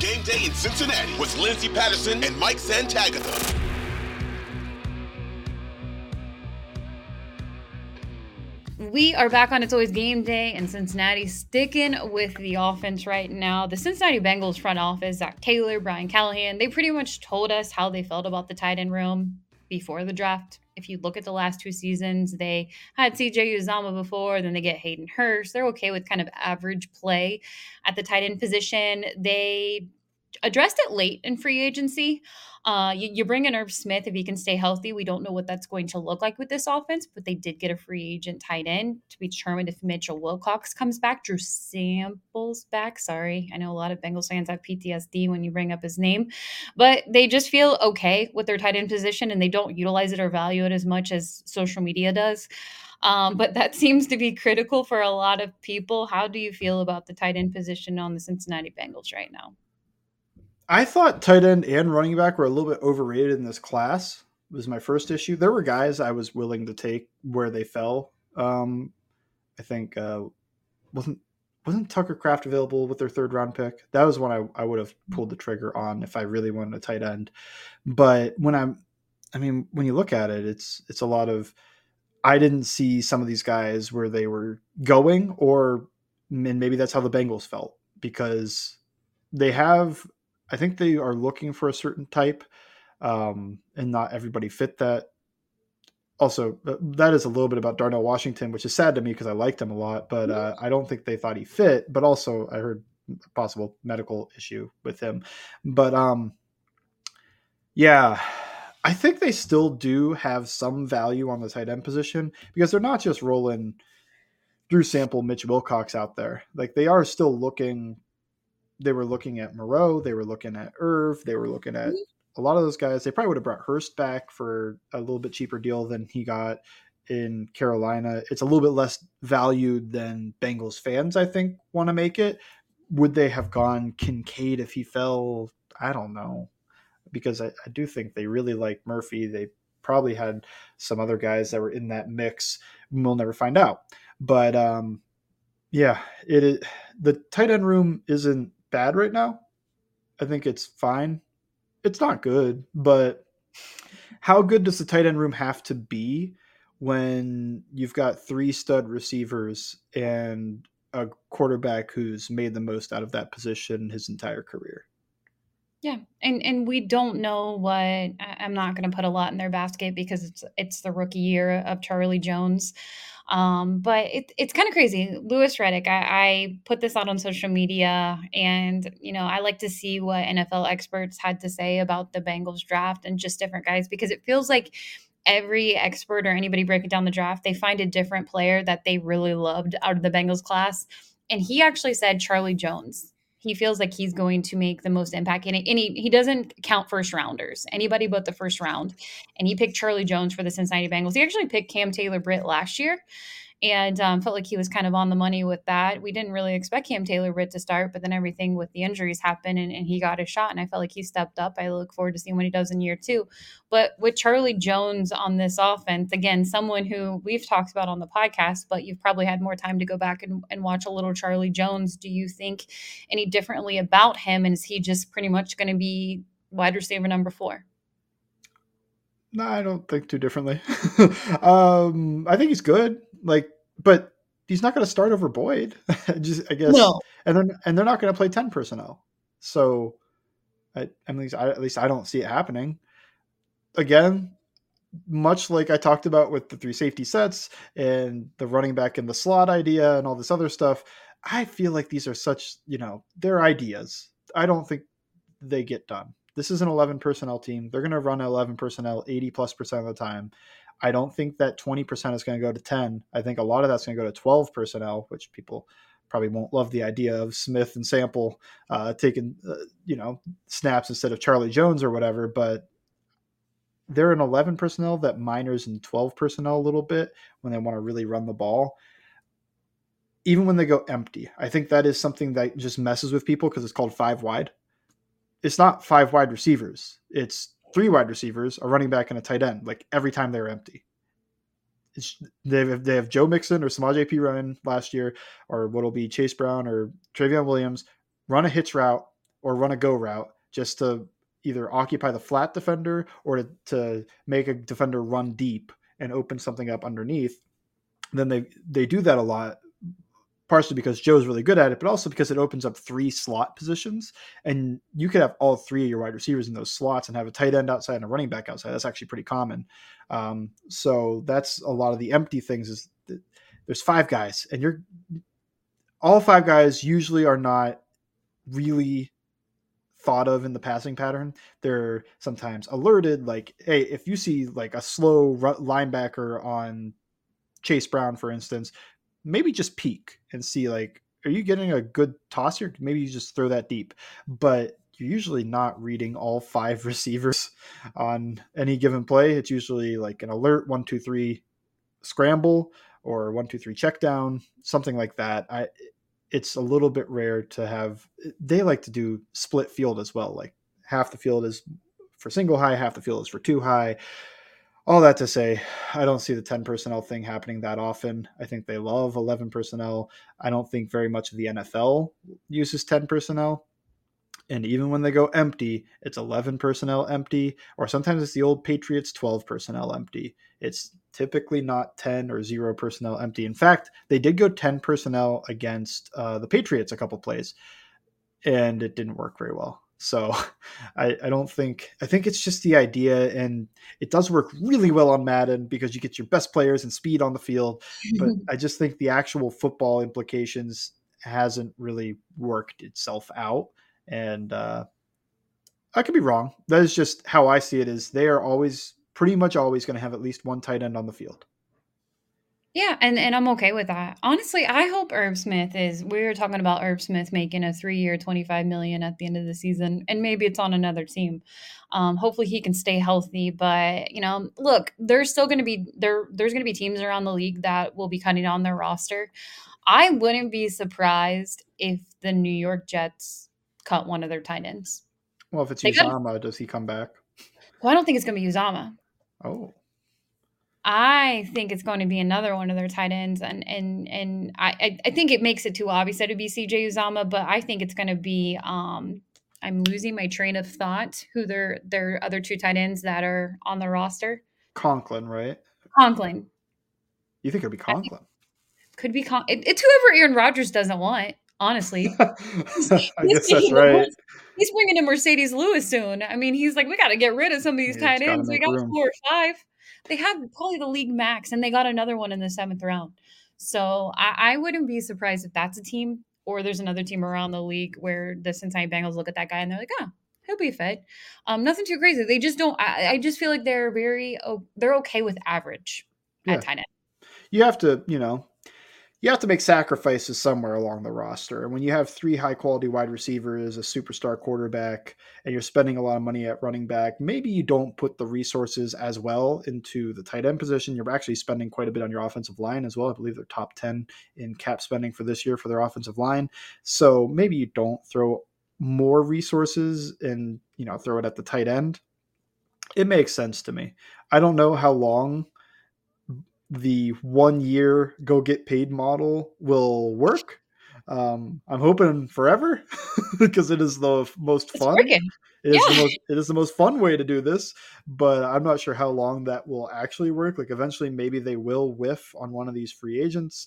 Game Day in Cincinnati with Lindsay Patterson and Mike Santagata. We are back on It's Always Game Day in Cincinnati, sticking with the offense right now. The Cincinnati Bengals front office, Zac Taylor, Brian Callahan, they pretty much told us how they felt about the tight end room before the draft. If you look at the last two seasons, they had CJ Uzomah before, then they get Hayden Hurst. They're okay with kind of average play at the tight end position. They addressed it late in free agency. Uh, you, you bring in Irv Smith if he can stay healthy. We don't know what that's going to look like with this offense, but they did get a free agent tight end to be determined if Mitchell Wilcox comes back. Drew Sample's back. Sorry, I know a lot of Bengals fans have PTSD when you bring up his name, but they just feel okay with their tight end position and they don't utilize it or value it as much as social media does. Um, but that seems to be critical for a lot of people. How do you feel about the tight end position on the Cincinnati Bengals right now? I thought tight end and running back were a little bit overrated in this class. Was my first issue. There were guys I was willing to take where they fell. Um, I think uh, wasn't wasn't Tucker Kraft available with their third round pick. That was one I, I would have pulled the trigger on if I really wanted a tight end. But when I'm, I mean, when you look at it, it's it's a lot of. I didn't see some of these guys where they were going, or and maybe that's how the Bengals felt because they have I think they are looking for a certain type, um, and not everybody fit that. Also, uh, that is a little bit about Darnell Washington, which is sad to me because I liked him a lot, but uh, I don't think they thought he fit. But also, I heard a possible medical issue with him. But um, yeah, I think they still do have some value on the tight end position because they're not just rolling Drew Sample, Mitch Wilcox out there. Like they are still looking they were looking at Moreau, they were looking at Irv, they were looking at mm-hmm. a lot of those guys. They probably would have brought Hurst back for a little bit cheaper deal than he got in Carolina. It's a little bit less valued than Bengals fans, I think, want to make it. Would they have gone Kincaid if he fell? I don't know. Because I, I do think they really like Murphy. They probably had some other guys that were in that mix. We'll never find out. But um, yeah, it is, the tight end room isn't bad right now. I think it's fine. It's not good, but how good does the tight end room have to be when you've got three stud receivers and a quarterback who's made the most out of that position his entire career? Yeah, and and we don't know what I'm not going to put a lot in their basket because it's it's the rookie year of Charlie Jones. Um, but it, it's kind of crazy. Louis Riddick, I, I put this out on social media, and you know, I like to see what NFL experts had to say about the Bengals draft and just different guys because it feels like every expert or anybody breaking down the draft, they find a different player that they really loved out of the Bengals class. And he actually said Charlie Jones he feels like he's going to make the most impact. And, he, he doesn't count first rounders, anybody but the first round. And he picked Charlie Jones for the Cincinnati Bengals. He actually picked Cam Taylor Britt last year and um, felt like he was kind of on the money with that. We didn't really expect Cam Taylor Britt to start, but then everything with the injuries happened and, and, he got a shot. And I felt like he stepped up. I look forward to seeing what he does in year two. But with Charlie Jones on this offense, again, someone who we've talked about on the podcast, but you've probably had more time to go back and, and watch a little Charlie Jones. Do you think any differently about him? And is he just pretty much going to be wide receiver number four? No, I don't think too differently. um, I think he's good. Like, but he's not going to start over Boyd. Just, I guess. No. And then and they're not going to play ten personnel. So, I, at least I, at least I don't see it happening. Again, much like I talked about with the three safety sets and the running back in the slot idea and all this other stuff, I feel like these are such, you know, they're ideas. I don't think they get done. This is an 11 personnel team. They're going to run 11 personnel 80 plus percent of the time. I don't think that 20% is going to go to 10. I think a lot of that's going to go to 12 personnel, which people probably won't love the idea of Smith and Sample uh, taking, uh, you know, snaps instead of Charlie Jones or whatever. But they're an 11 personnel that minors in 12 personnel a little bit when they want to really run the ball. Even when they go empty, I think that is something that just messes with people because it's called five wide. It's not five wide receivers. It's three wide receivers, a running back, and a tight end. Like every time they're empty, it's, they have they have Joe Mixon or Samaje Perine last year, or what'll be Chase Brown or Trayveon Williams run a hitch route or run a go route just to either occupy the flat defender or to, to make a defender run deep and open something up underneath. Then they they do that a lot, partially because Joe's really good at it, but also because it opens up three slot positions, and you could have all three of your wide receivers in those slots and have a tight end outside and a running back outside. That's actually pretty common. Um, so that's a lot of the empty things. Is there's five guys, and you're all five guys usually are not really thought of in the passing pattern. They're sometimes alerted, like, hey, if you see like a slow linebacker on Chase Brown, for instance, maybe just peek and see like, are you getting a good toss here? Maybe you just throw that deep, but you're usually not reading all five receivers on any given play. It's usually like an alert one, two, three scramble or one, two, three check down, something like that. I it's a little bit rare to have they like to do split field as well like half the field is for single high half the field is for two high all that to say i don't see the 10 personnel thing happening that often i think they love 11 personnel i don't think very much of the nfl uses 10 personnel and even when they go empty it's 11 personnel empty or sometimes it's the old patriots 12 personnel empty it's typically not 10 or 0 personnel empty. In fact, they did go 10 personnel against uh, the Patriots a couple plays, and it didn't work very well. So I, I, don't think, I think it's just the idea, and it does work really well on Madden because you get your best players and speed on the field. But I just think the actual football implications hasn't really worked itself out. And, uh, I could be wrong. That is just how I see it. Is they are always pretty much always going to have at least one tight end on the field. Yeah, and, and I'm okay with that. Honestly, I hope Irv Smith is we were talking about Irv Smith making a three year twenty five million at the end of the season, and maybe it's on another team. Um, hopefully he can stay healthy. But you know, look, there's still gonna be there there's gonna be teams around the league that will be cutting on their roster. I wouldn't be surprised if the New York Jets cut one of their tight ends. Well, if it's Uzomah, does he come back? Well, I don't think it's gonna be Uzomah. Oh. I think it's going to be another one of their tight ends, and and and I I think it makes it too obvious that it'd be CJ Uzomah, but I think it's going to be um I'm losing my train of thought. Who their their other two tight ends that are on the roster? Conklin, right? Conklin. You think it'll be Conklin? Could be Con- it, it's whoever Aaron Rodgers doesn't want. Honestly, I guess that's right. He's bringing in Marcedes Lewis soon. I mean, he's like, we got to get rid of some of these yeah, tight ends. We got room. four or five. They have probably the league max, and they got another one in the seventh round. So I, I wouldn't be surprised if that's a team or there's another team around the league where the Cincinnati Bengals look at that guy and they're like, oh, he'll be fit. Um, nothing too crazy. They just don't. I, I just feel like they're very. Oh, they're okay with average yeah. at tight end. You have to, you know, you have to make sacrifices somewhere along the roster. And when you have three high quality wide receivers, a superstar quarterback, and you're spending a lot of money at running back, maybe you don't put the resources as well into the tight end position. You're actually spending quite a bit on your offensive line as well. I believe they're top 10 in cap spending for this year for their offensive line. So maybe you don't throw more resources and, you know, throw it at the tight end. It makes sense to me. I don't know how long the one year go get paid model will work. Um, I'm hoping forever because it is the most fun. It is yeah. the most it is the most fun way to do this, but I'm not sure how long that will actually work. Like eventually maybe they will whiff on one of these free agents.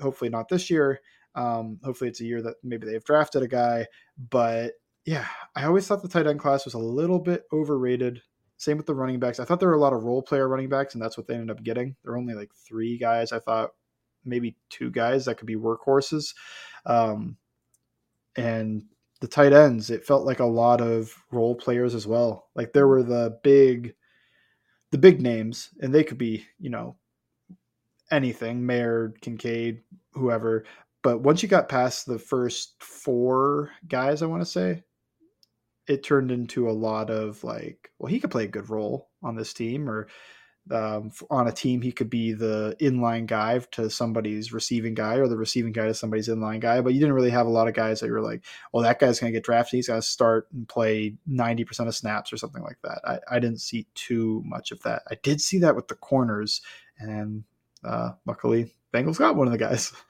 Hopefully not this year. Um, hopefully it's a year that maybe they've drafted a guy. But yeah, I always thought the tight end class was a little bit overrated Same with the running backs. I thought there were a lot of role player running backs, and that's what they ended up getting. There are only like three guys. I thought maybe two guys that could be workhorses. Um, and the tight ends, it felt like a lot of role players as well. Like there were the big, the big names, and they could be, you know, anything, Mayer, Kincaid, whoever. But once you got past the first four guys, I want to say, it turned into a lot of like, well, he could play a good role on this team, or um, on a team he could be the inline guy to somebody's receiving guy, or the receiving guy to somebody's inline guy. But you didn't really have a lot of guys that you were like, well, that guy's going to get drafted. He's going to start and play ninety percent of snaps or something like that. I, I didn't see too much of that. I did see that with the corners, and uh, luckily, Bengals got one of the guys.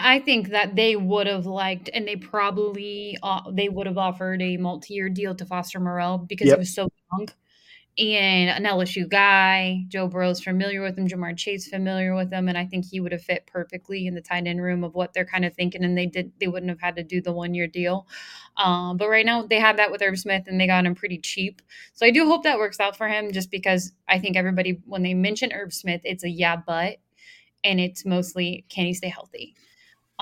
I think that they would have liked, and they probably uh, they would have offered a multi-year deal to Foster Moreau because Yep. he was so young and an LSU guy. Joe Burrow's familiar with him. Ja'Marr Chase familiar with him, and I think he would have fit perfectly in the tight end room of what they're kind of thinking. And they did they wouldn't have had to do the one-year deal. Um, but right now they have that with Irv Smith, and they got him pretty cheap. So I do hope that works out for him, just because I think everybody when they mention Irv Smith, it's a yeah, but, and it's mostly can he stay healthy.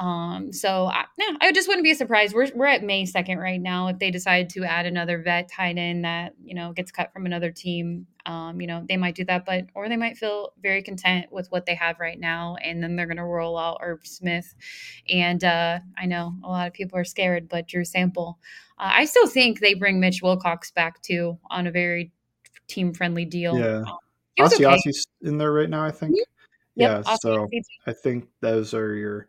Um, so I, no, I just wouldn't be surprised. We're we're at May second right now. If they decide to add another vet tight end that you know gets cut from another team, um, you know they might do that, but or they might feel very content with what they have right now, and then they're going to roll out Irv Smith. And uh, I know a lot of people are scared, but Drew Sample, uh, I still think they bring Mitch Wilcox back too on a very team friendly deal. Yeah. Um, Ossie okay. In there right now, I think. Yep, Yeah, so. I think those are your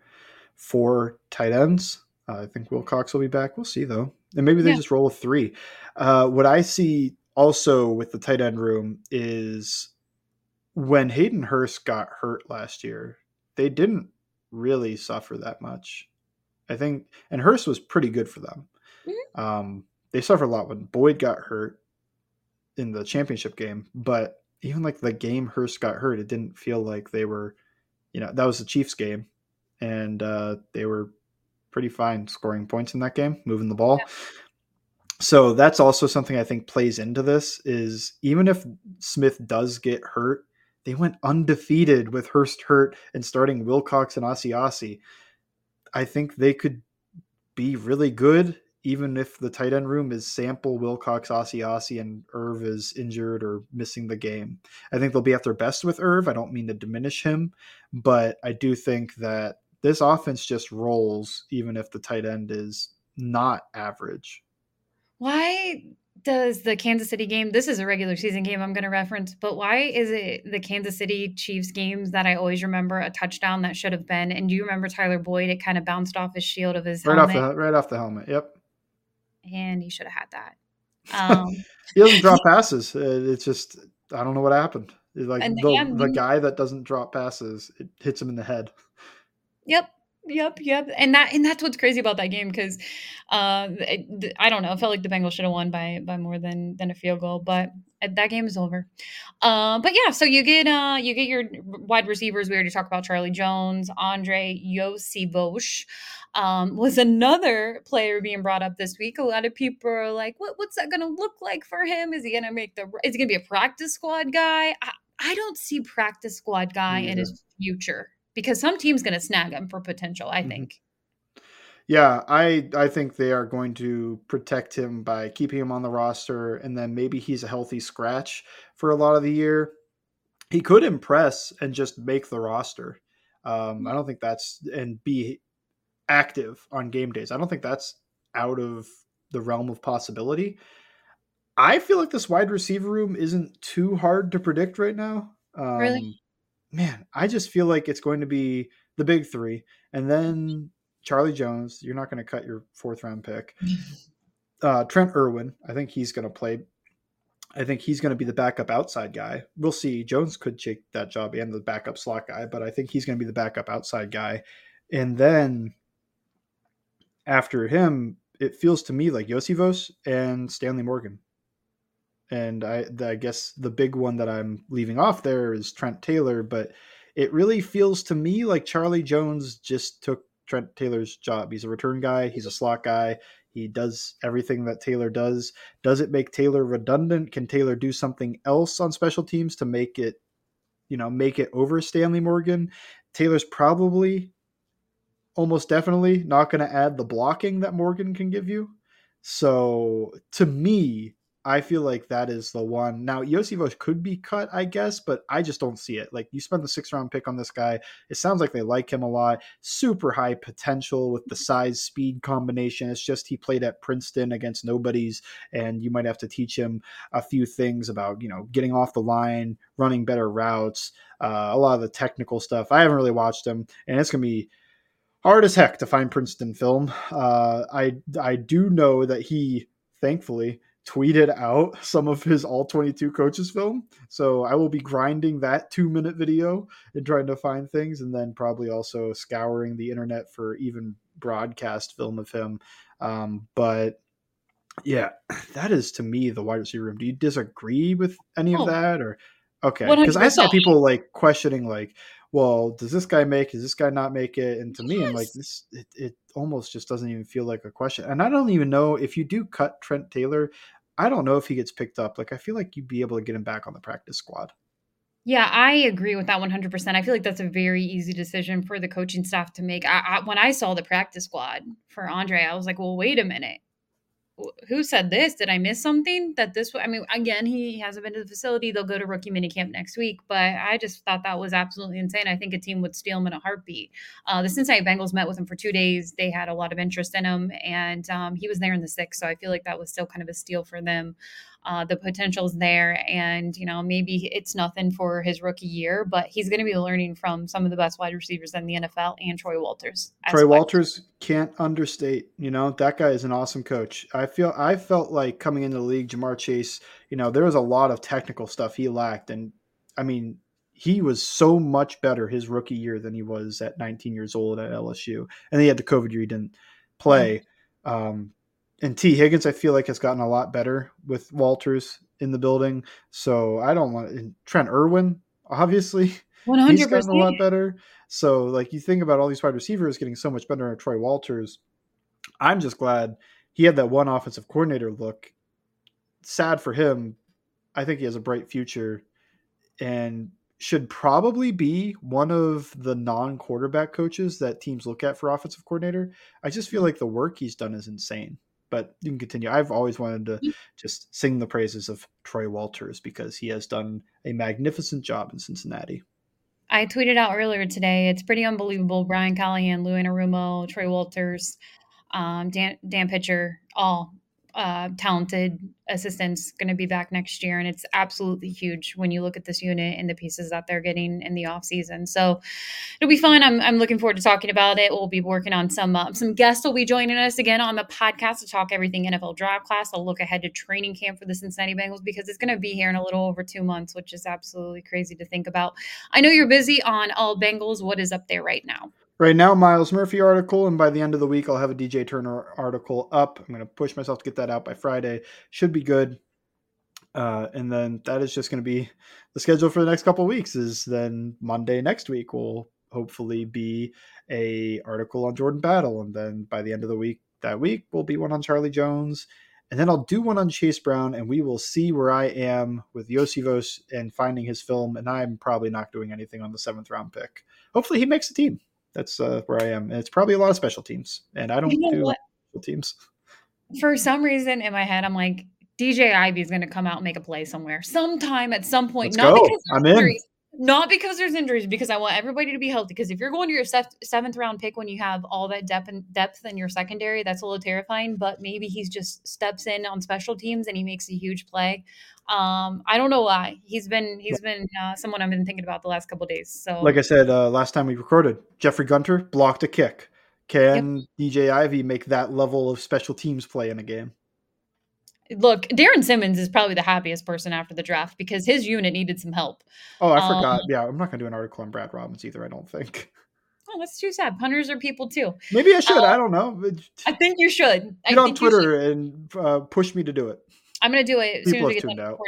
four tight ends. Uh, I think Wilcox will be back. We'll see though, and maybe they Yeah. just roll with three. Uh, what I see also with the tight end room is when Hayden Hurst got hurt last year, they didn't really suffer that much. I think, and Hurst was pretty good for them. Um, they suffered a lot when Boyd got hurt in the championship game, but even like the game Hurst got hurt, it didn't feel like they were, you know, that was the Chiefs game, and uh, they were pretty fine scoring points in that game, moving the ball. So that's also something I think plays into this is even if Smith does get hurt, they went undefeated with Hurst hurt and starting Wilcox and Asiasi. I think they could be really good even if the tight end room is Sample, Wilcox, Asiasi, and Irv is injured or missing the game. I think they'll be at their best with Irv. I don't mean to diminish him, but I do think that this offense just rolls even if the tight end is not average. Why does the Kansas City game, this is a regular season game I'm going to reference, but why is it the Kansas City Chiefs games that I always remember a touchdown that should have been? And do you remember Tyler Boyd? It kind of bounced off his shield of his Right off helmet, the right off the helmet. Yep. and he should have had that. Um, He doesn't drop passes. Uh, It's just I don't know what happened. Like the, the guy that doesn't drop passes, it hits him in the head. Yep. Yep, yep, and that and that's what's crazy about that game because uh, it- I don't know. It felt like the Bengals should have won by by more than than a field goal, but uh, that game is over. Uh, but yeah, so you get uh you get your wide receivers. We already talked about Charlie Jones, Andrei Iosivas. Um, was another player being brought up this week. A lot of people are like, "What? What's that going to look like for him? Is he going to make the? Is he going to be a practice squad guy? I, I don't see practice squad guy in his future because some team's going to snag him for potential. I Mhm. think. Yeah, I I think they are going to protect him by keeping him on the roster, and then maybe he's a healthy scratch for a lot of the year. He could impress and just make the roster. Um, I don't think that's and be active on game days. I don't think that's out of the realm of possibility. I feel like this wide receiver room isn't too hard to predict right now. Um, Really? Man, I just feel like it's going to be the big three, and then Charlie Jones. You're not going to cut your fourth round pick. Uh, Trent Irwin. I think he's going to play. I think he's going to be the backup outside guy. We'll see. Jones could take that job and the backup slot guy, but I think he's going to be the backup outside guy. And then after him, it feels to me like Iosivas and Stanley Morgan. And I, I guess the big one that I'm leaving off there is Trent Taylor, but it really feels to me like Charlie Jones just took Trent Taylor's job. He's a return guy, he's a slot guy. He does everything that Taylor does. Does it make Taylor redundant? Can Taylor do something else on special teams to make it, you know, make it over Stanley Morgan? Taylor's probably almost definitely not going to add the blocking that Morgan can give you. So to me, I feel like that is the one. Now, Iosivas could be cut, I guess, but I just don't see it. Like you spend the six round pick on this guy. It sounds like they like him a lot. Super high potential with the size speed combination. It's just he played at Princeton against nobodies, and you might have to teach him a few things about, you know, getting off the line, running better routes, uh, a lot of the technical stuff. I haven't really watched him, and it's going to be hard as heck to find Princeton film. Uh, I I do know that he, thankfully, tweeted out some of his all 22 coaches film. So I will be grinding that two minute video and trying to find things, and then probably also scouring the internet for even broadcast film of him. Um, but yeah, that is to me the wide receiver room. Do you disagree with any of oh, that, or okay? Because I saw people like questioning, like, well, does this guy make? Does this guy not make it? And to yes. me, I'm like, this it, it almost just doesn't even feel like a question. And I don't even know if you do cut Trent Taylor. I don't know if he gets picked up. Like I feel like you'd be able to get him back on the practice squad. Yeah, I agree with that 100%. I feel like that's a very easy decision for the coaching staff to make. I, I, when I saw the practice squad for Andre, I was like, well, wait a minute who said this? Did I miss something? That this, I mean, again, he hasn't been to the facility. They'll go to rookie minicamp next week, but I just thought that was absolutely insane. I think a team would steal him in a heartbeat. Uh, the Cincinnati Bengals met with him for two days. They had a lot of interest in him, and um, he was there in the sixth. So I feel like that was still kind of a steal for them. Uh, the potential's there, and you know maybe it's nothing for his rookie year, but he's going to be learning from some of the best wide receivers in the NFL and Troy Walters. Troy Walters can't understate. You know that guy is an awesome coach. I feel I felt like coming into the league, Ja'Marr Chase. You know there was a lot of technical stuff he lacked, and I mean he was so much better his rookie year than he was at 19 years old at LSU, and he had the COVID year he didn't play. Um, and Tee Higgins, I feel like has gotten a lot better with Walters in the building. So I don't want Trent Irwin, obviously, 100%. he's gotten a lot better. So like you think about all these wide receivers getting so much better at Troy Walters. I'm just glad he had that one offensive coordinator look. Sad for him. I think he has a bright future and should probably be one of the non-quarterback coaches that teams look at for offensive coordinator. I just feel like the work he's done is insane but you can continue. I've always wanted to mm. just sing the praises of Troy Walters because he has done a magnificent job in Cincinnati. I tweeted out earlier today. It's pretty unbelievable. Brian Callahan, Lou Anarumo, Troy Walters, um, Dan, Dan Pitcher, all uh, talented assistants going to be back next year and it's absolutely huge when you look at this unit and the pieces that they're getting in the off season. So it'll be fun. I'm, I'm looking forward to talking about it. We'll be working on some uh, some guests will be joining us again on the podcast to talk everything nfl draft class i'll look ahead to training camp for the cincinnati bengals because it's going to be here in a little over two months which is absolutely crazy to think about. I know you're busy on all bengals. What is up there right now right now Myles Murphy article, and by the end of the week I'll have a DJ Turner article up. I'm going to push myself to get that out by Friday. Should be good. Uh, and then that is just going to be the schedule for the next couple weeks. Is then Monday next week will hopefully be a article on Jordan Battle, and then by the end of the week that week will be one on Charlie Jones, and then I'll do one on Chase Brown, and we will see where I am with Iosivas and finding his film. And I'm probably not doing anything on the seventh round pick. Hopefully, he makes the team that's uh, where I am. And it's probably a lot of special teams, and I don't you know do what? special teams. For some reason in my head, I'm like, DJ Ivey is going to come out and make a play somewhere, sometime at some point. Let's not go. because I'm injuries, in. Not because there's injuries, because I want everybody to be healthy. Because if you're going to your seventh round pick when you have all that depth and depth in your secondary, that's a little terrifying. But maybe he's just steps in on special teams and he makes a huge play. Um, I don't know why he's been he's been uh, someone I've been thinking about the last couple days. So, like I said uh, last time we recorded, Jeffrey Gunter blocked a kick. Can yep. DJ Ivey make that level of special teams play in a game? Look, Darrin Simmons is probably the happiest person after the draft because his unit needed some help. Oh, I Um, forgot. Yeah, I'm not gonna do an article on Brad Robbins either. I don't think. Oh, that's too sad. Punters are people too. Maybe I should. Uh, I don't know. I think you should. I Get on think. Twitter and uh, push me to do it. I'm gonna do it as soon as we get done out.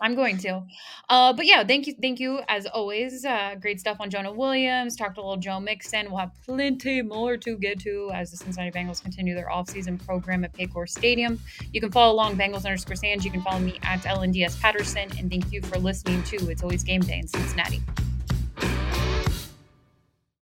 I'm going to. Uh, but yeah, thank you, thank you as always. Uh, great stuff on Jonah Williams. Talked a little Joe Mixon. We'll have plenty more to get to as the Cincinnati Bengals continue their offseason program at Paycor Stadium. You can follow along Bengals underscore Sans. You can follow me at LNDS Patterson. And thank you for listening to It's Always Game Day in Cincinnati.